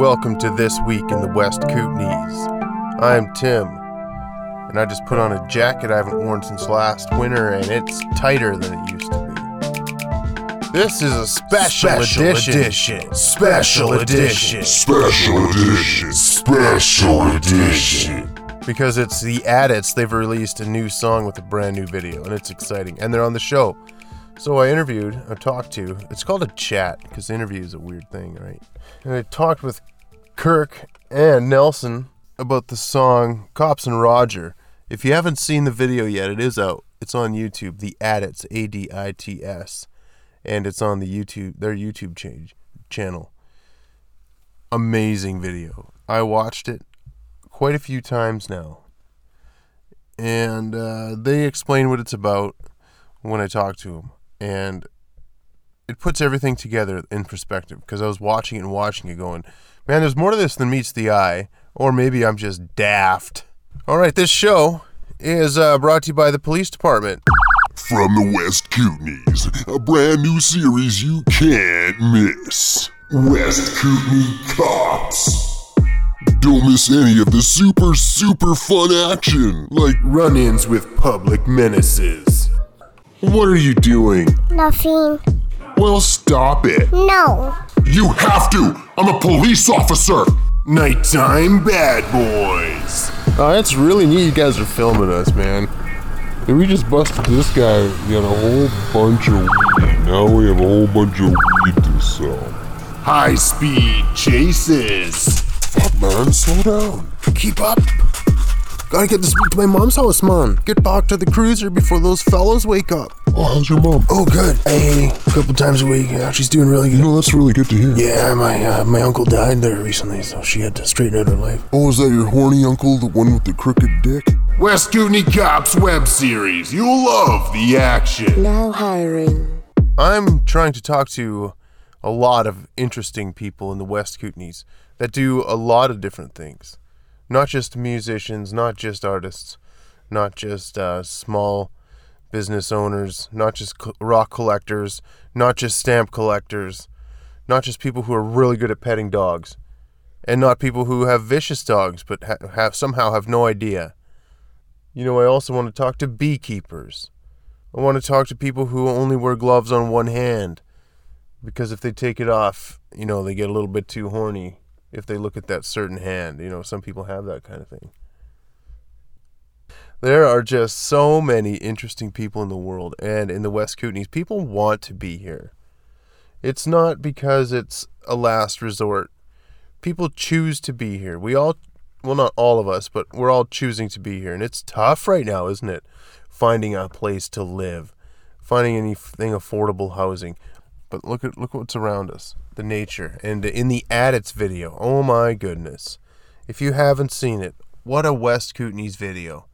welcome to This Week in the West Kootenays. I'm Tim, and I just put on a jacket I haven't worn since last winter, and it's tighter than it used to be. This is a special, edition. Special edition. Special edition. Special edition. Because it's the Adits, they've released a new song with a brand new video, and it's exciting. And they're on the show. So I interviewed, I talked to, it's called a chat, because interview is a weird thing, right? And I talked with Kirk and Nelson about the song Cops and Roger. If you haven't seen the video yet, it is out. It's on YouTube, the Adits, A D I T S, and it's on the YouTube, their YouTube change, channel. Amazing video. I watched it quite a few times now. And uh, they explain what it's about when I talk to them. And it puts everything together in perspective because I was watching it and watching it going, man, there's more to this than meets the eye. Or maybe I'm just daft. All right, this show is uh, brought to you by the police department. From the West Kootenays, a brand new series you can't miss. West Kootenay Cops. Don't miss any of the super, super fun action, like Run ins with public menaces. What are you doing? Nothing. Well, stop it. No. You have to! I'm a police officer! Nighttime bad boys. Oh, that's really neat. You guys are filming us, man. And we just busted this guy. We had a whole bunch of weed. Now we have a whole bunch of weed to sell. High speed chases. Fuck, man, slow down. Keep up. Gotta get this to my mom's house, man. Get back to the cruiser before those fellows wake up. Oh, how's your mom? Oh, good. Hey, a couple times a week. Yeah, she's doing really You good. know, that's really good to hear. Yeah, my uh, my uncle died there recently, so she had to straighten out her life. Oh, is that your horny uncle, the one with the crooked dick? West Kootenay Cops web series. You'll love the action. Now hiring. I'm trying to talk to a lot of interesting people in the West Kootenays that do a lot of different things. Not just musicians, not just artists, not just uh, small business owners, not just co- rock collectors, not just stamp collectors, not just people who are really good at petting dogs, and not people who have vicious dogs but ha- have somehow have no idea. You know, I also want to talk to beekeepers. I want to talk to people who only wear gloves on one hand because if they take it off, you know, they get a little bit too horny if they look at that certain hand. You know, some people have that kind of thing. There are just so many interesting people in the world and in the West Kootenays. People want to be here. It's not because it's a last resort. People choose to be here. We all, well, not all of us, but we're all choosing to be here. And it's tough right now, isn't it? Finding a place to live, finding anything affordable housing. But look at look what's around us, the nature, and in the Adits video. Oh my goodness! If you haven't seen it, what a West Kootenays video.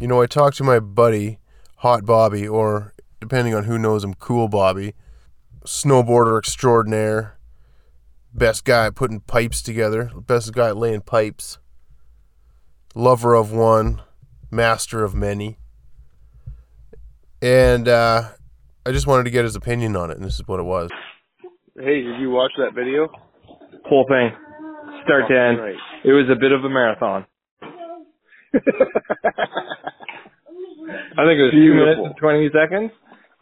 You know, I talked to my buddy, Hot Bobby, or depending on who knows him, Cool Bobby, snowboarder extraordinaire, best guy putting pipes together, best guy laying pipes, lover of one, master of many. And uh, I just wanted to get his opinion on it, and this is what it was. Hey, did you watch that video? whole thing, start to end. Right. It was a bit of a marathon. I think it was two minutes and twenty seconds.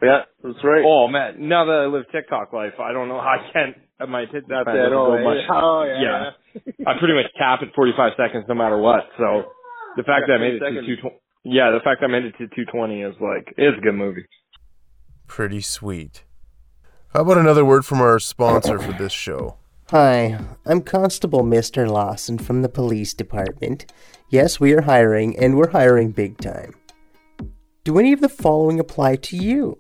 Yeah, that's right. Oh man, now that I live TikTok life, I don't know how I can't. My TikTok Not span that doesn't old. go much. Oh, yeah. Yeah. I pretty much cap at 45 seconds no matter what. So the fact Yeah, that I made it 10 to seconds. 220, yeah, the fact I made it to 220 is like, it's a good movie. Pretty sweet. How about another word from our sponsor for this show? Hi, I'm Constable Mr. Lawson from the police department. Yes, we are hiring, and we're hiring big time. Do any of the following apply to you?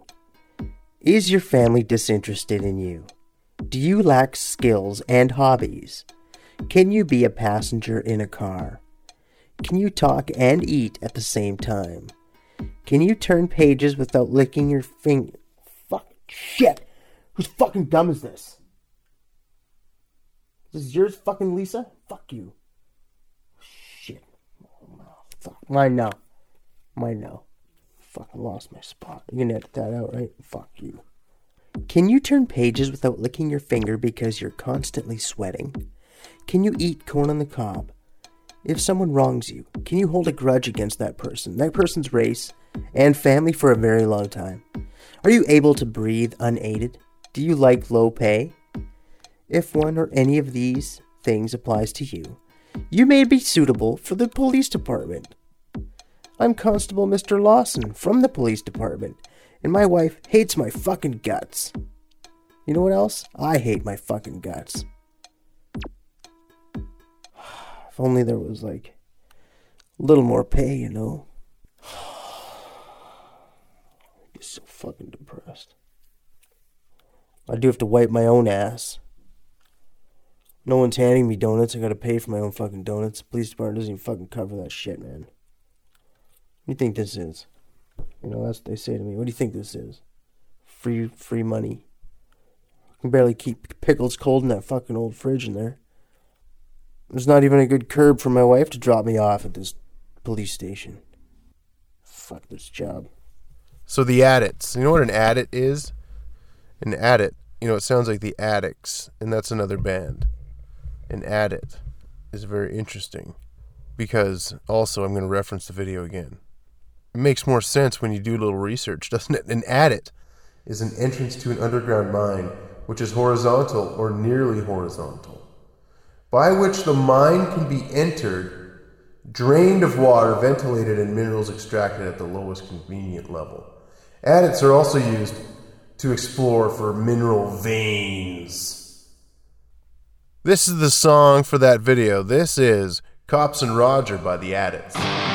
Is your family disinterested in you? Do you lack skills and hobbies? Can you be a passenger in a car? Can you talk and eat at the same time? Can you turn pages without licking your finger? Shit! Who's fucking dumb is this? This is yours, fucking Lisa? Fuck you. Shit. Fuck. Mine now. Mine now. Fucking lost my spot. You can edit that out, right? Fuck you. Can you turn pages without licking your finger because you're constantly sweating? Can you eat corn on the cob? If someone wrongs you, can you hold a grudge against that person, that person's race, and family for a very long time? Are you able to breathe unaided? Do you like low pay? If one or any of these things applies to you, you may be suitable for the police department. I'm Constable Mr. Lawson from the police department, and my wife hates my fucking guts. You know what else? I hate my fucking guts. If only there was like a little more pay, you know. I get so fucking depressed. I do have to wipe my own ass. No one's handing me donuts. I gotta pay for my own fucking donuts. The police department doesn't even fucking cover that shit, man. What do you think this is? You know, that's what they say to me. What do you think this is? Free free money. I can barely keep pickles cold in that fucking old fridge in there. There's not even a good curb for my wife to drop me off at this police station. Fuck this job. So the Adits. You know what an adit is? An adit. You know, it sounds like the Addicts, and that's another band. An adit is very interesting because also I'm going to reference the video again. It makes more sense when you do a little research, doesn't it? An addit is an entrance to an underground mine which is horizontal or nearly horizontal, by which the mine can be entered, drained of water, ventilated, and minerals extracted at the lowest convenient level. Adits are also used to explore for mineral veins. This is the song for that video. This is Cops and Roger by the Adits.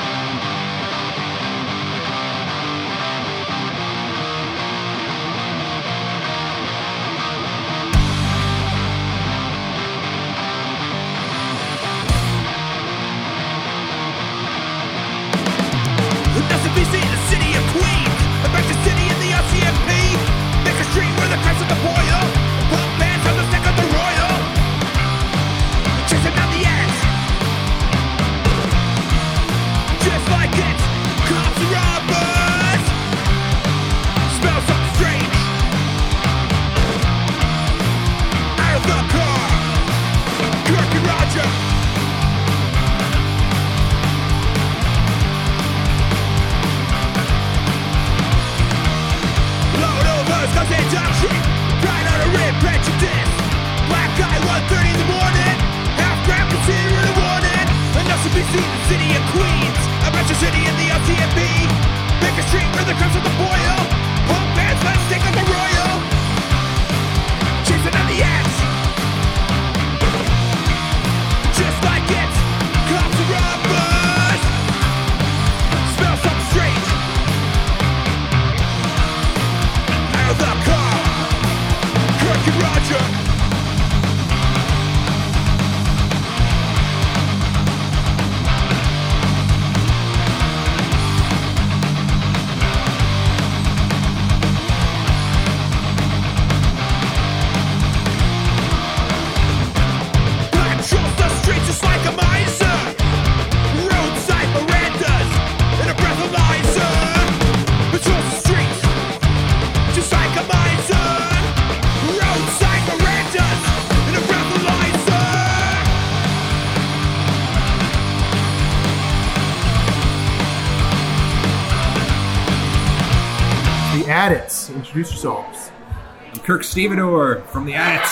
Kirk Stevedore from the Adits.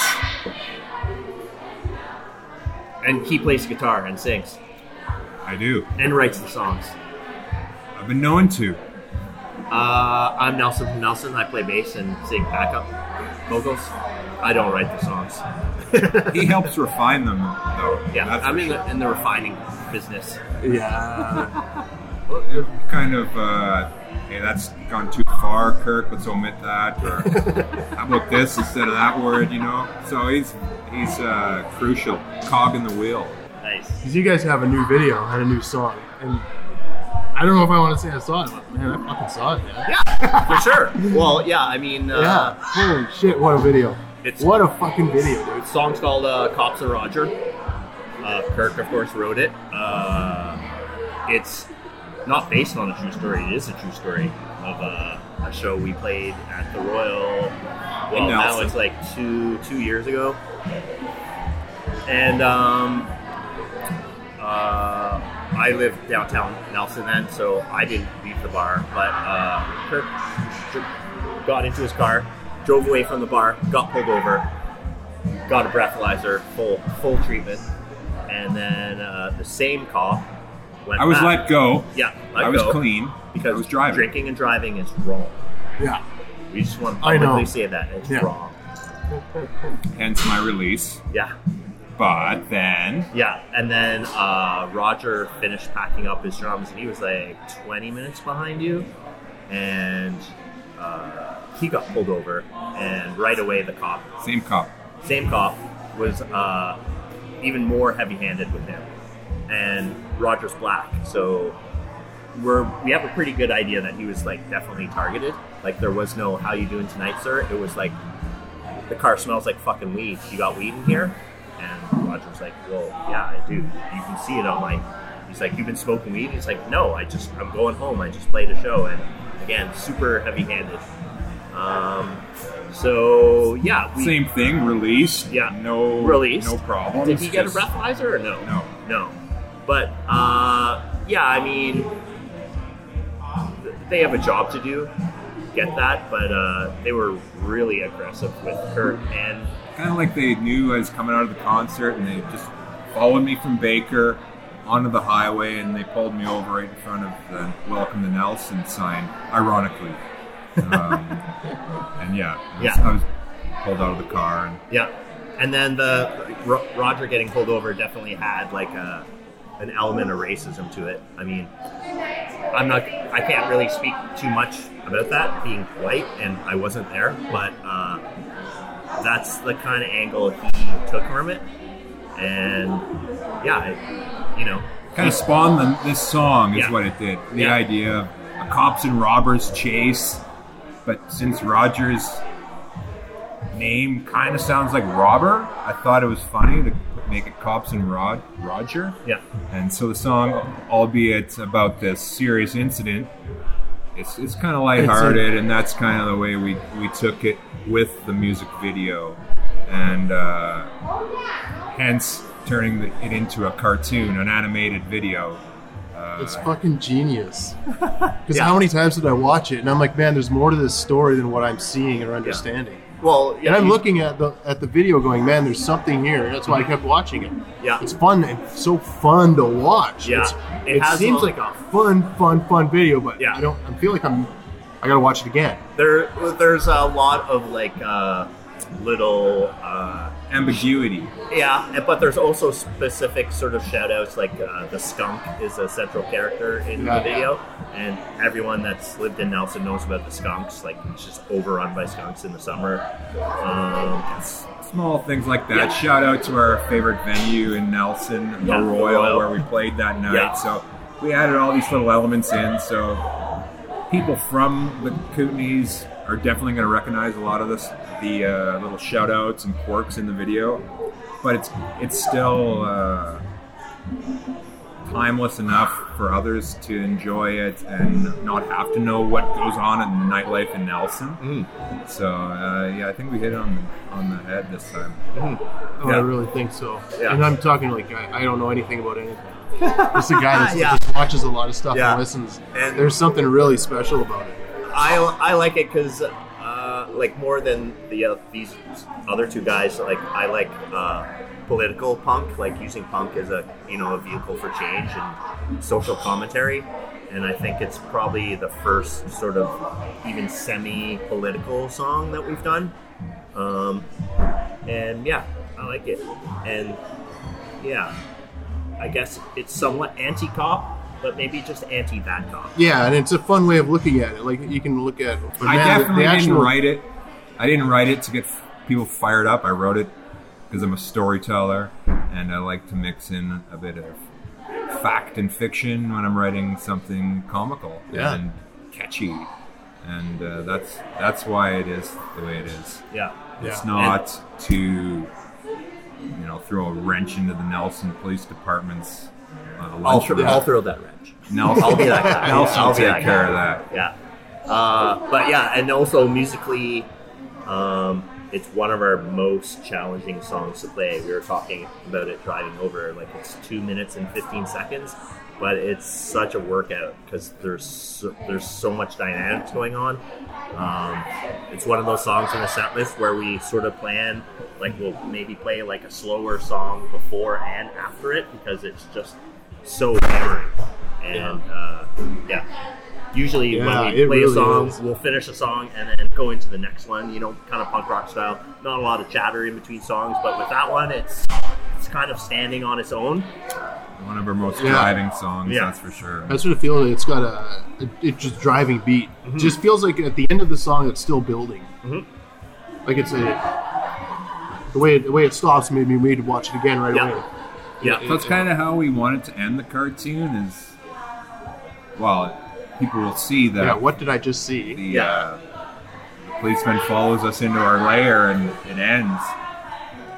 And he plays guitar and sings I do. and writes the songs. I've been known to. Uh, I'm Nelson from Nelson. I play bass and sing backup vocals. I don't write the songs. He helps refine them, though. Yeah, That's I'm for in sure. the, in the refining business. Yeah. It kind of, uh, hey, that's gone too far, Kirk. Let's omit that. Or how about this instead of that word? You know. So he's he's uh, crucial, cog in the wheel. Nice. Because you guys have a new video and a new song. And I don't know if I want to say I saw it, but man, I fucking saw it, man. Yeah, for sure. Well, yeah, I mean, uh, Yeah. Holy shit, what a video. It's- what a fucking video, dude. the song's called uh, Cops and Roger. Uh, Kirk, of course, wrote it. Uh, it's not based on a true story. It is a true story of uh, a show we played at the Royal. Well, In now it's like two two years ago, and um, uh, I lived downtown Nelson then, so I didn't leave the bar. But uh, Kirk got into his car, drove away from the bar, got pulled over, got a breathalyzer, full full treatment, and then uh, the same cop went. I was back. let go. Yeah, let I was go clean. because I was driving. drinking and driving is wrong. Yeah. We just want to I know. publicly say that it's Yeah. wrong. Hence my release. Yeah. But then Yeah, and then uh, Roger finished packing up his drums, and he was like 20 minutes behind you, and uh, he got pulled over, and right away the cop, same cop. same cop, was uh, even more heavy-handed with him, and Roger's black, so we're we have a pretty good idea that he was like definitely targeted. Like there was no "How you doing tonight, sir?" It was like the car smells like fucking weed. You got weed in here? And Roger's like, well, yeah, I do. You can see it on my. He's like, you've been smoking weed? He's like, no, I just, I'm going home. I just played a show. And again, super heavy handed. Um, so, yeah. We, Same thing. Released. Yeah. No. release. No problem. Did he get a breathalyzer or no? No. No. But, uh, yeah, I mean, they have a job to do. Get that, but uh, they were really aggressive with Kirk and Kind of like they knew I was coming out of the concert, and they just followed me from Baker onto the highway, and they pulled me over right in front of the "Welcome to Nelson" sign. Ironically. Um, and yeah, I was, Yeah. I was pulled out of the car, and Yeah, and then the Ro- Roger getting pulled over definitely had like a an element of racism to it. I mean, I'm not, I can't really speak too much about that being white, and I wasn't there, but uh, that's the kind of angle he took from it, and yeah, it, you know, kind of spawned the, this song is Yeah. what it did. The Yeah. idea of a cops and robbers chase, but since Roger's name kind of sounds like robber, I thought it was funny to make it cops and Rod Roger. Yeah. And so the song, albeit about this serious incident, it's, it's kind of lighthearted, and that's kind of the way we, we took it with the music video, and uh, hence turning the, it into a cartoon, an animated video. Uh, It's fucking genius. Because how many times did I watch it? And I'm like, man, there's more to this story than what I'm seeing or understanding. Well, and I'm looking at the at the video, going, man, there's something here. That's why I kept watching it. Yeah. it's fun and so fun to watch. Yeah. It's- It it, has seems all- like a fun, fun, fun video, but Yeah. I don't. I feel like I'm. I gotta watch it again. there there's a lot of like uh, little. Uh, ambiguity. Yeah, but there's also specific sort of shout outs like uh, the skunk is a central character in Yeah. the video, and everyone that's lived in Nelson knows about the skunks. Like it's just overrun by skunks in the summer. Um, Small things like that. Yeah. Shout out to our favorite venue in Nelson, the Yeah, the Royal, Royal. where we played that night. Yeah. So we added all these little elements in. So people from the Kootenays are definitely going to recognize a lot of this, the uh, little shout outs and quirks in the video. But it's it's still uh, timeless enough for others to enjoy it and not have to know what goes on in the nightlife in Nelson. Mm. So uh, yeah, I think we hit it on the, on the head this time. Oh, I really think so. Yeah. And I'm talking like I, I don't know anything about anything. Just a guy that Yeah. just watches a lot of stuff Yeah. and listens. And- There's something really special about it. I, I like it because like more than the uh, these other two guys like I like uh, political punk like using punk as a you know a vehicle for change and social commentary. And I think it's probably the first sort of even semi political song that we've done. Um, and yeah I like it. And yeah I guess it's somewhat anti cop but maybe just anti bad cop Yeah, and it's a fun way of looking at it. Like you can look at. but I man, the- definitely the didn't actual- write it. I didn't write it to get people fired up. I wrote it because I'm a storyteller and I like to mix in a bit of fact and fiction when I'm writing something comical Yeah. and catchy. And uh, that's that's why it is the way it is. Yeah. It's Yeah. not to you know throw a wrench into the Nelson Police Department's. Uh, I'll, throw. I'll throw that wrench. Nelson, I'll be that guy. Nelson I'll take that care of that. Yeah. Uh, but yeah, and also musically, um, it's one of our most challenging songs to play. We were talking about it driving over. Like it's two minutes and fifteen seconds, but it's such a workout because there's so, there's so much dynamics going on. Um, it's one of those songs in a set list where we sort of plan, like we'll maybe play like a slower song before and after it because it's just so hammering. And uh, yeah, usually Yeah, when we it play really a song, is. we'll finish a song and then go into the next one. You know, kind of punk rock style. Not a lot of chatter in between songs, but with that one, it's it's kind of standing on its own. One of our most Yeah. driving songs, Yeah. that's for sure. That's what it feels like. It's got a, it, it's just driving beat. Mm-hmm. It just feels like at the end of the song, it's still building. Mhm. Like it's a, the way the way it stops made me need to watch it again right Yeah. away. Yeah, That's kind of how we wanted to end the cartoon. Is well, people will see that Yeah, what did I just see? the, Yeah. uh, the policeman follows us into our lair and it ends.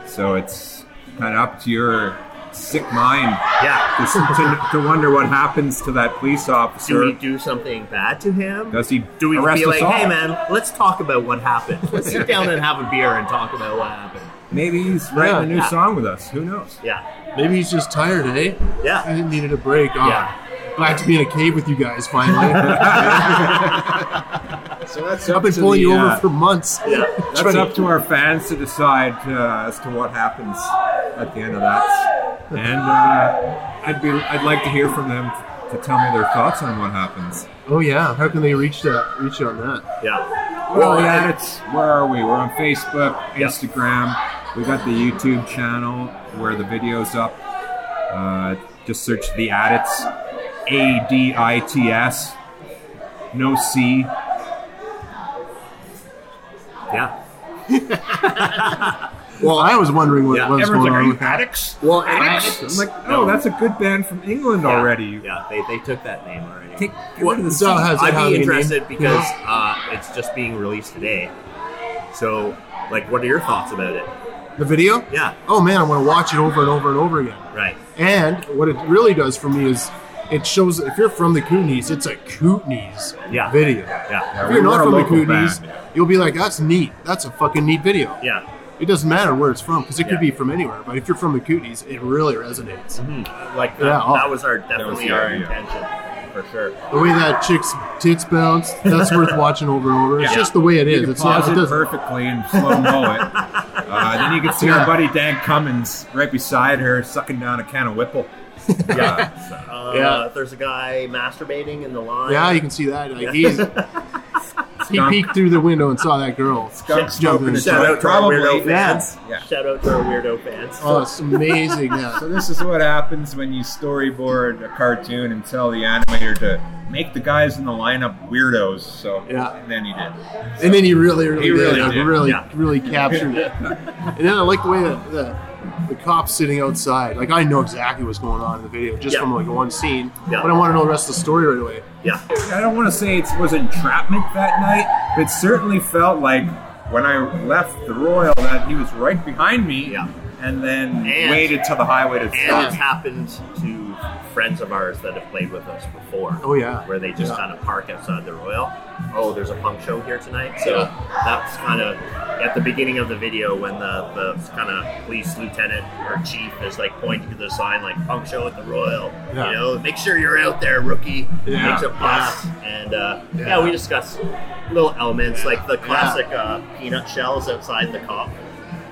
So it's kind of up to your sick mind yeah. to, to, to wonder what happens to that police officer. Do we do something bad to him? Does he Do we arrest be like, us all? hey man, let's talk about what happened. Let's sit down and have a beer and talk about what happened. Maybe he's writing a new Yeah. song with us. Who knows? Yeah, Maybe he's just tired, eh? yeah, I needed a break. Oh, Yeah. Glad to be in a cave with you guys finally. So that's I've been pulling the, you uh, over for months. yeah. That's up to our fans to decide uh, as to what happens at the end of that. And uh, I'd be, I'd like to hear from them to tell me their thoughts on what happens. Oh yeah, how can they reach that? Reach out on that? yeah. Well, Well, yeah, it's where are we? We're on Facebook, Yeah. Instagram. We got the YouTube channel where the video's up. Uh, just search the Adits, A D I T S, no C. Yeah. Well, I was wondering what Yeah, was Everyone's going like, on "Are you with addicts? Well, Addicts?" Addicts? I'm like, No. oh, that's a good band from England Yeah. already. Yeah, they, they took that name already. Take, get What- rid of the so has- I'd how be they interested named- because uh, it's just being released today. So, like, what are your thoughts about it? The video? Yeah, Oh man, I want to watch it over and over and over again. right. And what it really does for me is it shows if you're from the Kootenays, it's a Kootenays Yeah. video. Yeah, If you're were not from the local Kootenays, band, yeah. you'll be like, "That's neat. That's a fucking neat video." yeah. It doesn't matter where it's from because it could be from anywhere. But if you're from the Kootenays, it really resonates. Mm-hmm. Like, that, Yeah, oh. that was our definitely the our area. intention, for sure. The way that chick's tits bounce, that's worth watching over and over. It's Yeah. just the way it You is. It's not. pause It it perfectly and slow mo it. Uh, then you can see Yeah. our buddy Dan Cummins right beside her sucking down a can of Whipple. Yeah. so- Uh, Yeah. There's a guy masturbating in the line. Yeah, you can see that. Like he's he peeked through the window and saw that girl. Skunk Jumping smoking in a the Shout out to our Probably, weirdo fans. Yeah. Shout out to our weirdo fans. Oh, it's amazing. Yeah. So this is what happens when you storyboard a cartoon and tell the animator to make the guys in the lineup weirdos. So Yeah. and then he did. And then he really, really, He did. really did, really, yeah. really captured it. And then I like the way that the, the cops sitting outside. Like I know exactly what's going on in the video just Yeah. from like one scene, Yeah. but I want to know the rest of the story right away. Yeah, I don't want to say it was entrapment that night, but it certainly felt like when I left the Royal that he was right behind me. Yeah. And then And- waited till the highway to and it's happened to friends of ours that have played with us before. Oh yeah. where they just Yeah. kind of park outside the Royal. Oh, there's a punk show here tonight. So that's kind of at the beginning of the video when the, the kind of police lieutenant or chief is like pointing to the sign like punk show at the Royal. Yeah. You know, make sure you're out there, rookie. Yeah. Makes a bust. And uh, yeah. Yeah. we discuss little elements like the classic uh, peanut shells outside the cop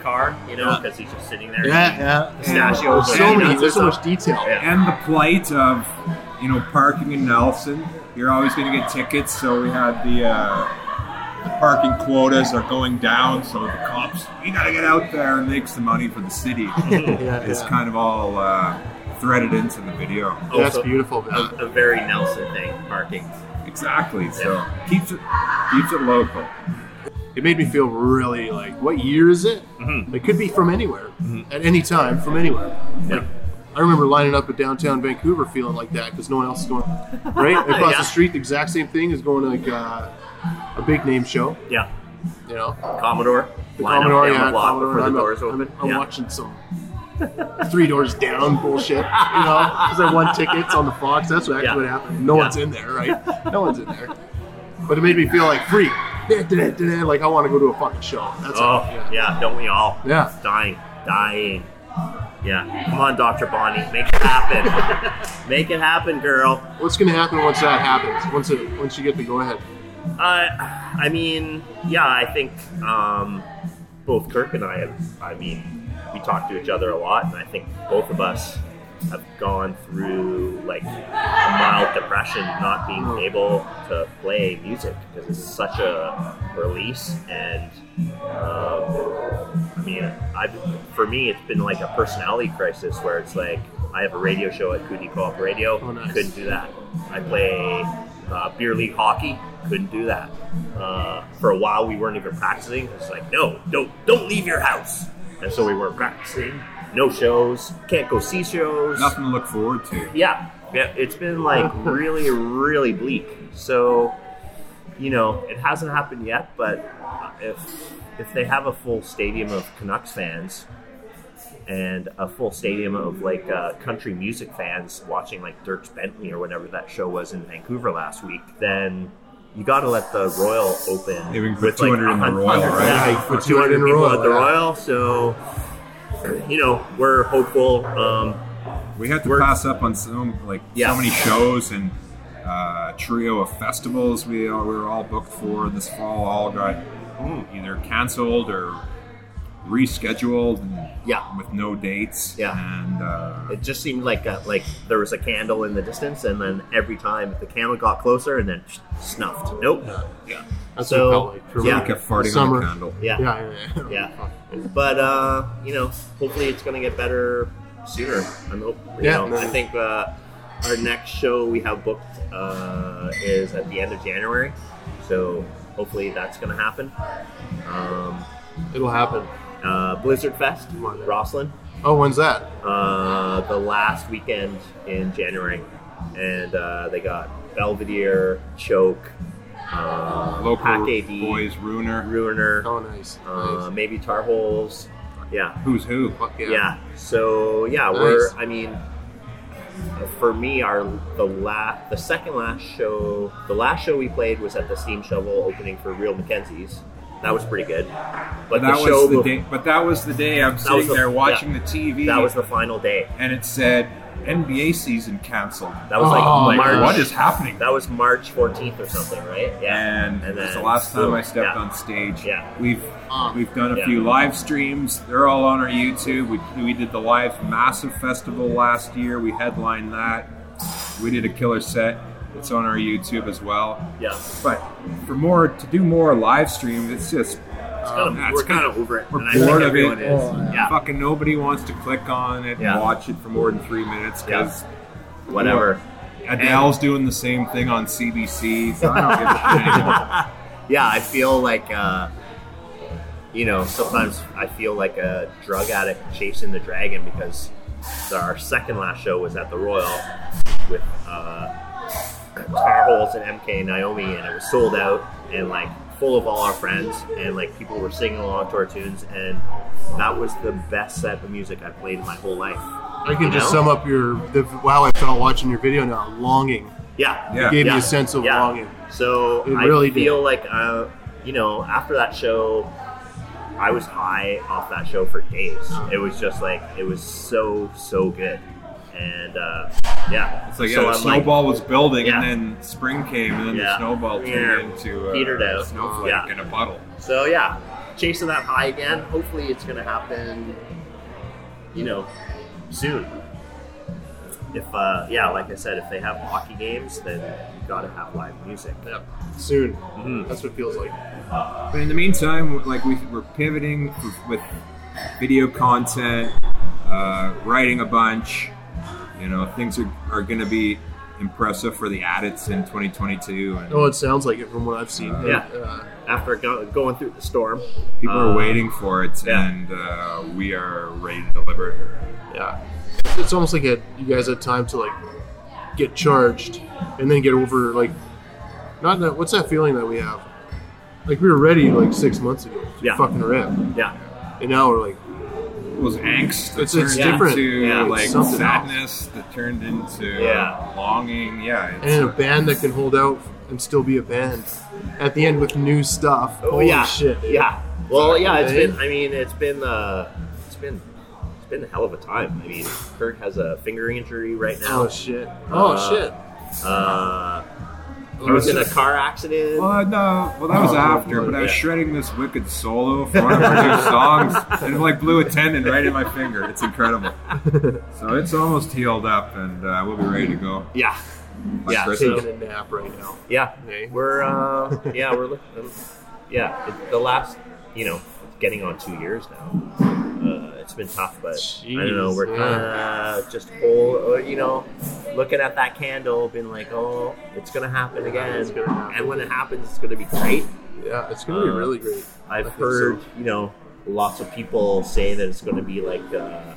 car, you know, Yeah. because he's just sitting there. Yeah, yeah. Pistachios. There's and so many. There's so much detail. Yeah. and the plight of you know parking in Nelson. You're always going to get tickets, so we had the, uh, the parking quotas are going down. So the cops, you got to get out there and make some money for the city. Yeah, it's yeah. kind of all uh, threaded into the video. Oh, That's Also, beautiful. A, a very Nelson thing, parking. Exactly. So keeps it keeps it local. It made me feel really like, what year is it? Mhm. It could be from anywhere, at any time, from anywhere. Yeah. I remember lining up at downtown Vancouver feeling like that because no one else is going. Right across Yeah. the street, the exact same thing is going to like uh, a big name show. Yeah. You know, Commodore. the line Commodore, yeah, Commodore. I'm, doors I'm- open. I'm yeah. watching some three doors down bullshit. You know, because I won tickets on the Fox. That's what actually Yeah. what happened. No Yeah. one's in there, right? No one's in there. But it made me feel like free. like I want to go to a fucking show. That's oh, all. yeah. don't we all? Yeah. Dying. Dying. Yeah. Come on, Dr. Bonnie. Make it happen. Make it happen, girl. What's gonna happen once that happens? Once it once you get the go ahead? Uh, I mean, yeah, I think um, both Kirk and I have, I mean, we talk to each other a lot, and I think both of us have gone through like a mild depression not being able to play music because it's such a release and um, I mean I for me it's been like a personality crisis where it's like I have a radio show at Kootenay Co-op Radio. Oh, nice. couldn't do that. I play uh, beer league hockey. Couldn't do that. Uh, for a while we weren't even practicing. It's like no don't don't leave your house. And so we weren't practicing no shows can't go see shows Nothing to look forward to. yeah, yeah, it's been like really, really bleak. So, you know, it hasn't happened yet, but if if they have a full stadium of Canucks fans and a full stadium of like uh, country music fans watching like Dierks Bentley or whatever that show was in Vancouver last week, then you got to let the Royal open They would put with 200 in the Royal, right? Yeah, Yeah, put put 200 200 in the people Royal, at the yeah. Royal. So, you know, we're hopeful. Um, We had to pass up on some like Yeah. so many shows and uh, trio of festivals we we were all booked for this fall. All got either canceled or rescheduled. And Yeah. with no dates. Yeah. and uh, It just seemed like a, like there was a candle in the distance, and then every time the candle got closer, and then snuffed. Nope. Yeah. That's So, what it felt like for yeah. kept farting Summer. on the candle. Yeah. Yeah, yeah, yeah. Yeah. But uh, you know, hopefully it's gonna get better sooner. I'm hope. Yeah, know, man. I think uh, our next show we have booked uh, is at the end of January, so hopefully that's gonna happen. Um, It'll happen. Uh, Blizzard Fest, Rossland. Oh, when's that? uh, the last weekend in January, and uh, they got Belvedere, Choke, uh, local Pack AD, boys ruiner. Ruiner, Oh, nice. uh, nice. maybe Tar Holes. Yeah, Who's who? Fuck yeah. yeah. So yeah, we're. I mean, for me, our the last, the second last show, the last show we played was at the Steam Shovel opening for Real McKenzies. That was pretty good. But But that the show was the bef- day. But that was the day I'm sitting the- there watching yeah. the TV. that was the final day. and it said NBA season canceled. That was like Oh, my March. What is happening? That was March 14th or something, right? Yeah. and, And it's the last time I stepped yeah. on stage. Yeah. We've Uh, we've done a Yeah. few live streams. They're all on our YouTube. We, we did the live massive festival last year. We headlined that. We did a killer set. It's on our YouTube as well. Yeah. But for more to do more live streams, it's just It's kind of, yeah, it's we're kind kinda- over it. we're and I think bored of everyone it. is. Oh, yeah. fucking nobody wants to click on it Yeah. and watch it for more than three minutes because Whatever. Adele's doing the same thing on CBC. So I don't give a shit. Yeah, I feel like, uh, you know, sometimes I feel like a drug addict chasing the dragon because our second last show was at the Royal with uh, Tar Holes and MK Naomi, and it was sold out and like full of all our friends, and like people were singing along to our tunes, and that was the best set of music I've played in my whole life. I can You just know? sum up your the, how I felt watching your video now. Longing. Yeah, Yeah. It gave Yeah. me a sense of Yeah. longing. So It I really did. feel like, uh, you know, after that show, I was high off that show for days. Uh-huh. It was just like it was so so good, and uh, yeah, It's like so yeah, the I'm snowball was building, Yeah. and then spring came, and then Yeah. the snowball Yeah. turned into uh, Petered out. a snowflake Yeah. in a puddle. so yeah, chasing that high again. Hopefully, it's gonna happen. You know, soon. If uh, yeah, like I said, if they have hockey games, then you gotta have live music. Yep. Soon. Mhm. That's what it feels like. But in the meantime, like we, we're pivoting with, with video content, uh, writing a bunch. You know, things are, are going to be impressive for the Adits in 2022, and Oh, it sounds like it from what I've seen. Yeah. Uh, After go- going through the storm, people uh, are waiting for it, yeah. and uh, we are ready to deliver. it. yeah. It's almost like a, you guys had time to like get charged and then get over like not that what's that feeling that we have like we were ready like six months ago to Yeah. fucking rip yeah, and now we're like was angst that It's- it's turned different. into Yeah, like something sadness that turned into Yeah. longing. Yeah, And it's, in a band that can hold out and still be a band at the end with new stuff. Oh Holy yeah, shit! dude. yeah. Well, yeah. it's been. I mean, it's been. Uh, it's been. It's been a hell of a time. I mean, Kirk has a finger injury right now. Oh shit! Oh Uh, shit! Uh, he was in a car accident. well, no, well that was Oh, after, but I was yeah. shredding this wicked solo for one of our new songs, and it like blew a tendon right in my finger. It's incredible. So it's almost healed up, and uh, we'll be ready to go. Yeah, By yeah. So, Taking a nap right now. yeah, Hey. we're. Uh, yeah, we're. look- um, Yeah, it, the last. You know, getting on two years now. It's been tough, but I don't know. We're kind of just whole, uh, you know, looking at that candle, being like, "Oh, it's gonna happen again." It's gonna happen. And when it happens, it's gonna be great. Yeah, it's gonna be really great. I I've heard, so. you know, lots of people say that it's going to be like, uh,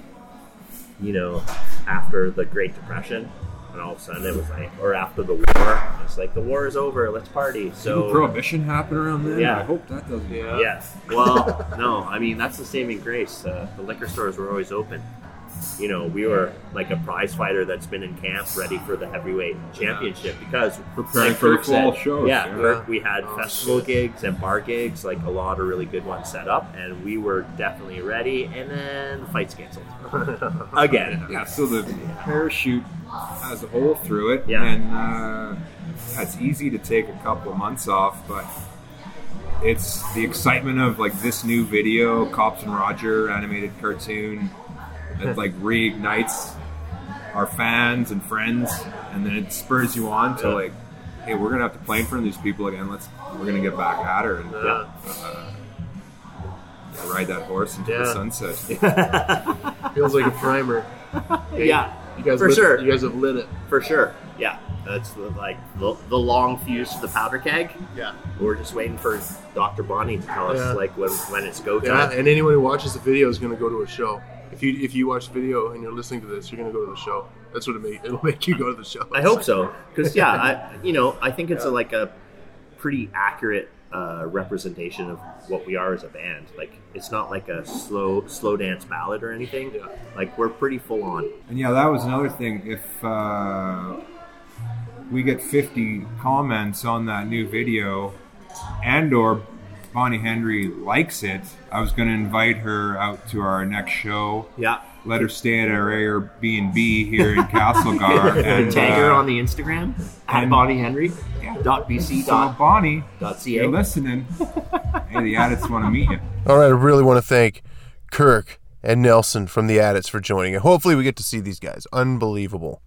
you know, after the Great Depression, and all of a sudden it was like, or after the war, it's like the war is over, let's party. Didn't So prohibition happened around then? Yeah. I hope that doesn't. Yeah. Yes. Well, no, I mean that's the saving grace. Uh, the liquor stores were always open. You know, we were like a prize fighter that's been in camp, ready for the heavyweight championship because Preparing like for the fall said, shows, Yeah, yeah. Kirk, we had Oh, festival shit. gigs and bar gigs, like a lot of really good ones set up, and we were definitely ready. And then the fights canceled again. Yeah, so the parachute has a hole through it, Yeah. and uh, yeah, it's easy to take a couple months off, but it's the excitement of like this new video, Cops and Roger animated cartoon, that like reignites our fans and friends, and then it spurs you on to Yeah. like, hey, we're gonna have to play in front of these people again. Let's we're gonna get back at her and Yeah. uh, ride that horse into the sunset. Feels like a primer. Yeah, You guys, for lit, sure. You guys have lit it. For sure. Yeah. That's the, like the, the long fuse to the powder keg. Yeah. We're just waiting for Dr. Bonnie to tell us Yeah. like when, when it's go Yeah, time. and anyone who watches the video is going to go to a show. If you if you watch the video and you're listening to this, you're going to go to the show. That's what it make it'll make you go to the show. I hope so, because yeah, I you know I think it's a, like a pretty accurate uh, representation of what we are as a band. Like it's not like a slow slow dance ballad or anything. Yeah. Like we're pretty full on. And yeah, that was another thing. If uh, we get 50 comments on that new video, and or Bonnie Henry likes it, I was going to invite her out to our next show. Yeah. Let her stay at our Airbnb here in Castlegar. and Tag her uh, on the Instagram at and- Bonnie Henry. Yeah. Dot BC So dot Bonnie, dot if you're ca. listening. hey, the Adits want to meet you. All right, I really want to thank Kirk and Nelson from the Adits for joining. And hopefully, we get to see these guys. Unbelievable.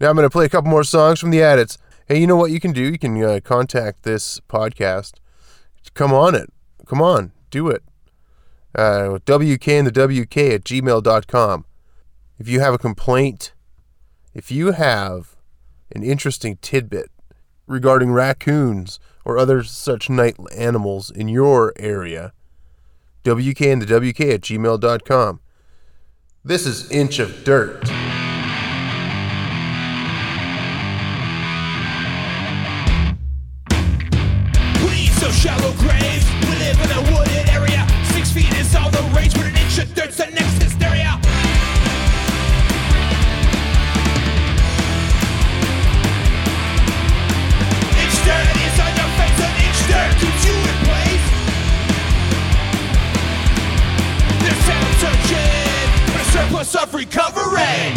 Now, I'm going to play a couple more songs from the Adits. Hey, you know what you can do? You can uh, contact this podcast. Come on it. Come on. Do it. Uh, WK and the WK at gmail.com. If you have a complaint, if you have an interesting tidbit regarding raccoons or other such night animals in your area, WK and the WK at gmail.com. This is Inch of Dirt. Surplus of recovery.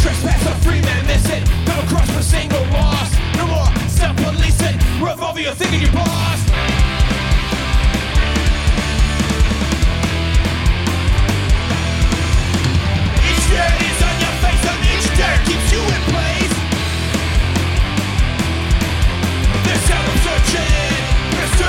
Trespass a free man missing. Come across a single loss. No more self policing. Revolve you thinking you're boss. Each dirt is on your face, and each dirt keeps you in place. Sound of searching.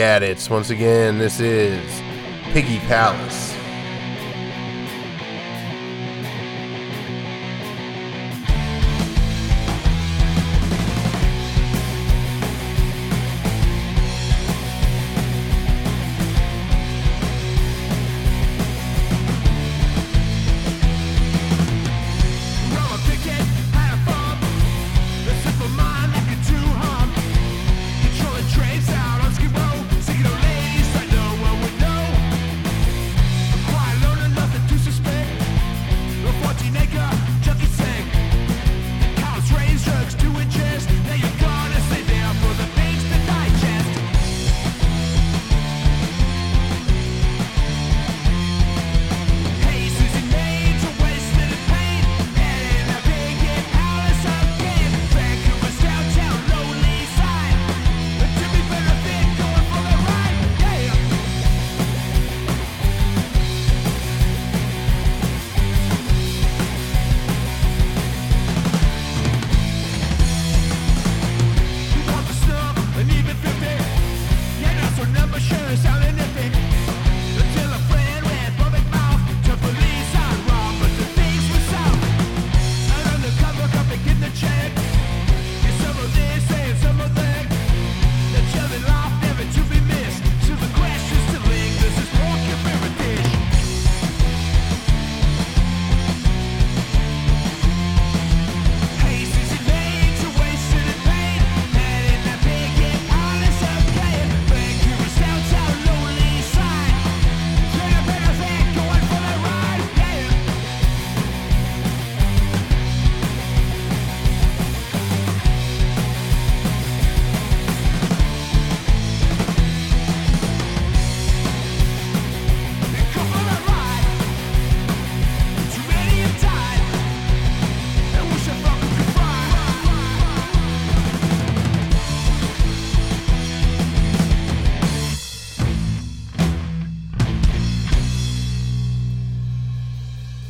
at. Once again, this is Piggy Palace. moneymaker.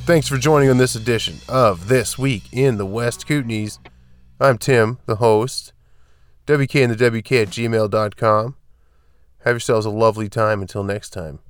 Thanks for joining on this edition of This Week in the West Kootenays. I'm Tim, the host. WK and the WK at gmail.com. Have yourselves a lovely time until next time.